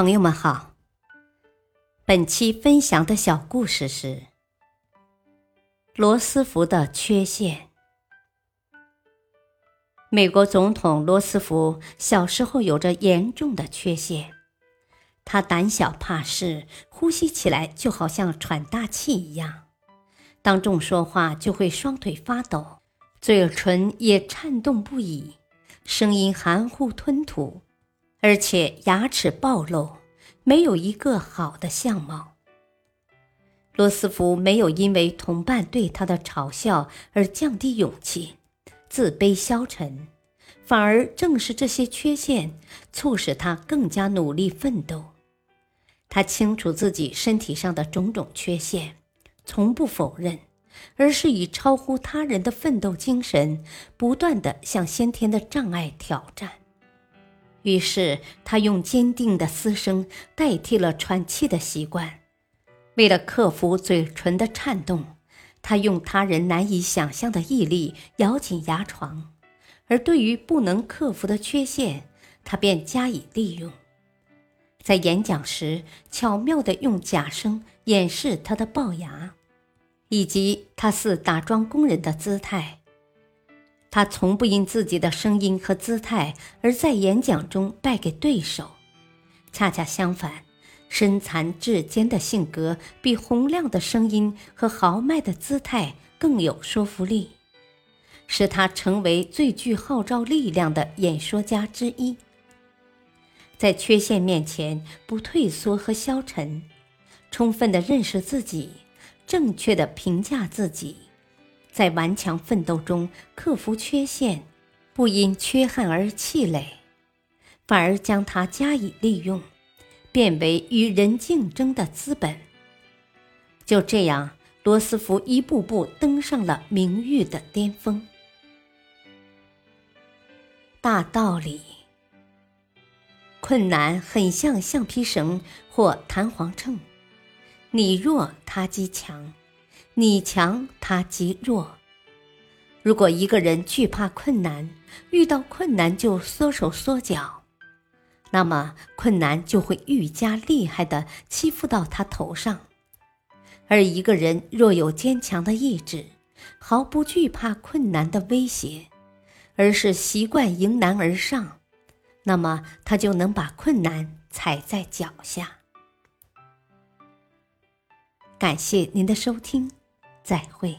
朋友们好，本期分享的小故事是罗斯福的缺陷。美国总统罗斯福小时候有着严重的缺陷，他胆小怕事，呼吸起来就好像喘大气一样，当众说话就会双腿发抖，嘴唇也颤动不已，声音含糊吞吐。而且牙齿暴露，没有一个好的相貌。罗斯福没有因为同伴对他的嘲笑而降低勇气、自卑消沉，反而正是这些缺陷促使他更加努力奋斗。他清楚自己身体上的种种缺陷，从不否认，而是以超乎他人的奋斗精神，不断的向先天的障碍挑战。于是，他用坚定的嘶声代替了喘气的习惯。为了克服嘴唇的颤动，他用他人难以想象的毅力咬紧牙床；而对于不能克服的缺陷，他便加以利用。在演讲时，巧妙地用假声掩饰他的龅牙，以及他似打桩工人的姿态。他从不因自己的声音和姿态而在演讲中败给对手，恰恰相反，身残志坚的性格比洪亮的声音和豪迈的姿态更有说服力，使他成为最具号召力量的演说家之一。在缺陷面前不退缩和消沉，充分的认识自己，正确的评价自己。在顽强奋斗中克服缺陷，不因缺憾而气馁，反而将它加以利用，变为与人竞争的资本。就这样，罗斯福一步步登上了名誉的巅峰。大道理，困难很像橡皮绳或弹簧秤，你弱他即强。你强，他即弱。如果一个人惧怕困难，遇到困难就缩手缩脚，那么困难就会愈加厉害的欺负到他头上。而一个人若有坚强的意志，毫不惧怕困难的威胁，而是习惯迎难而上，那么他就能把困难踩在脚下。感谢您的收听。再会。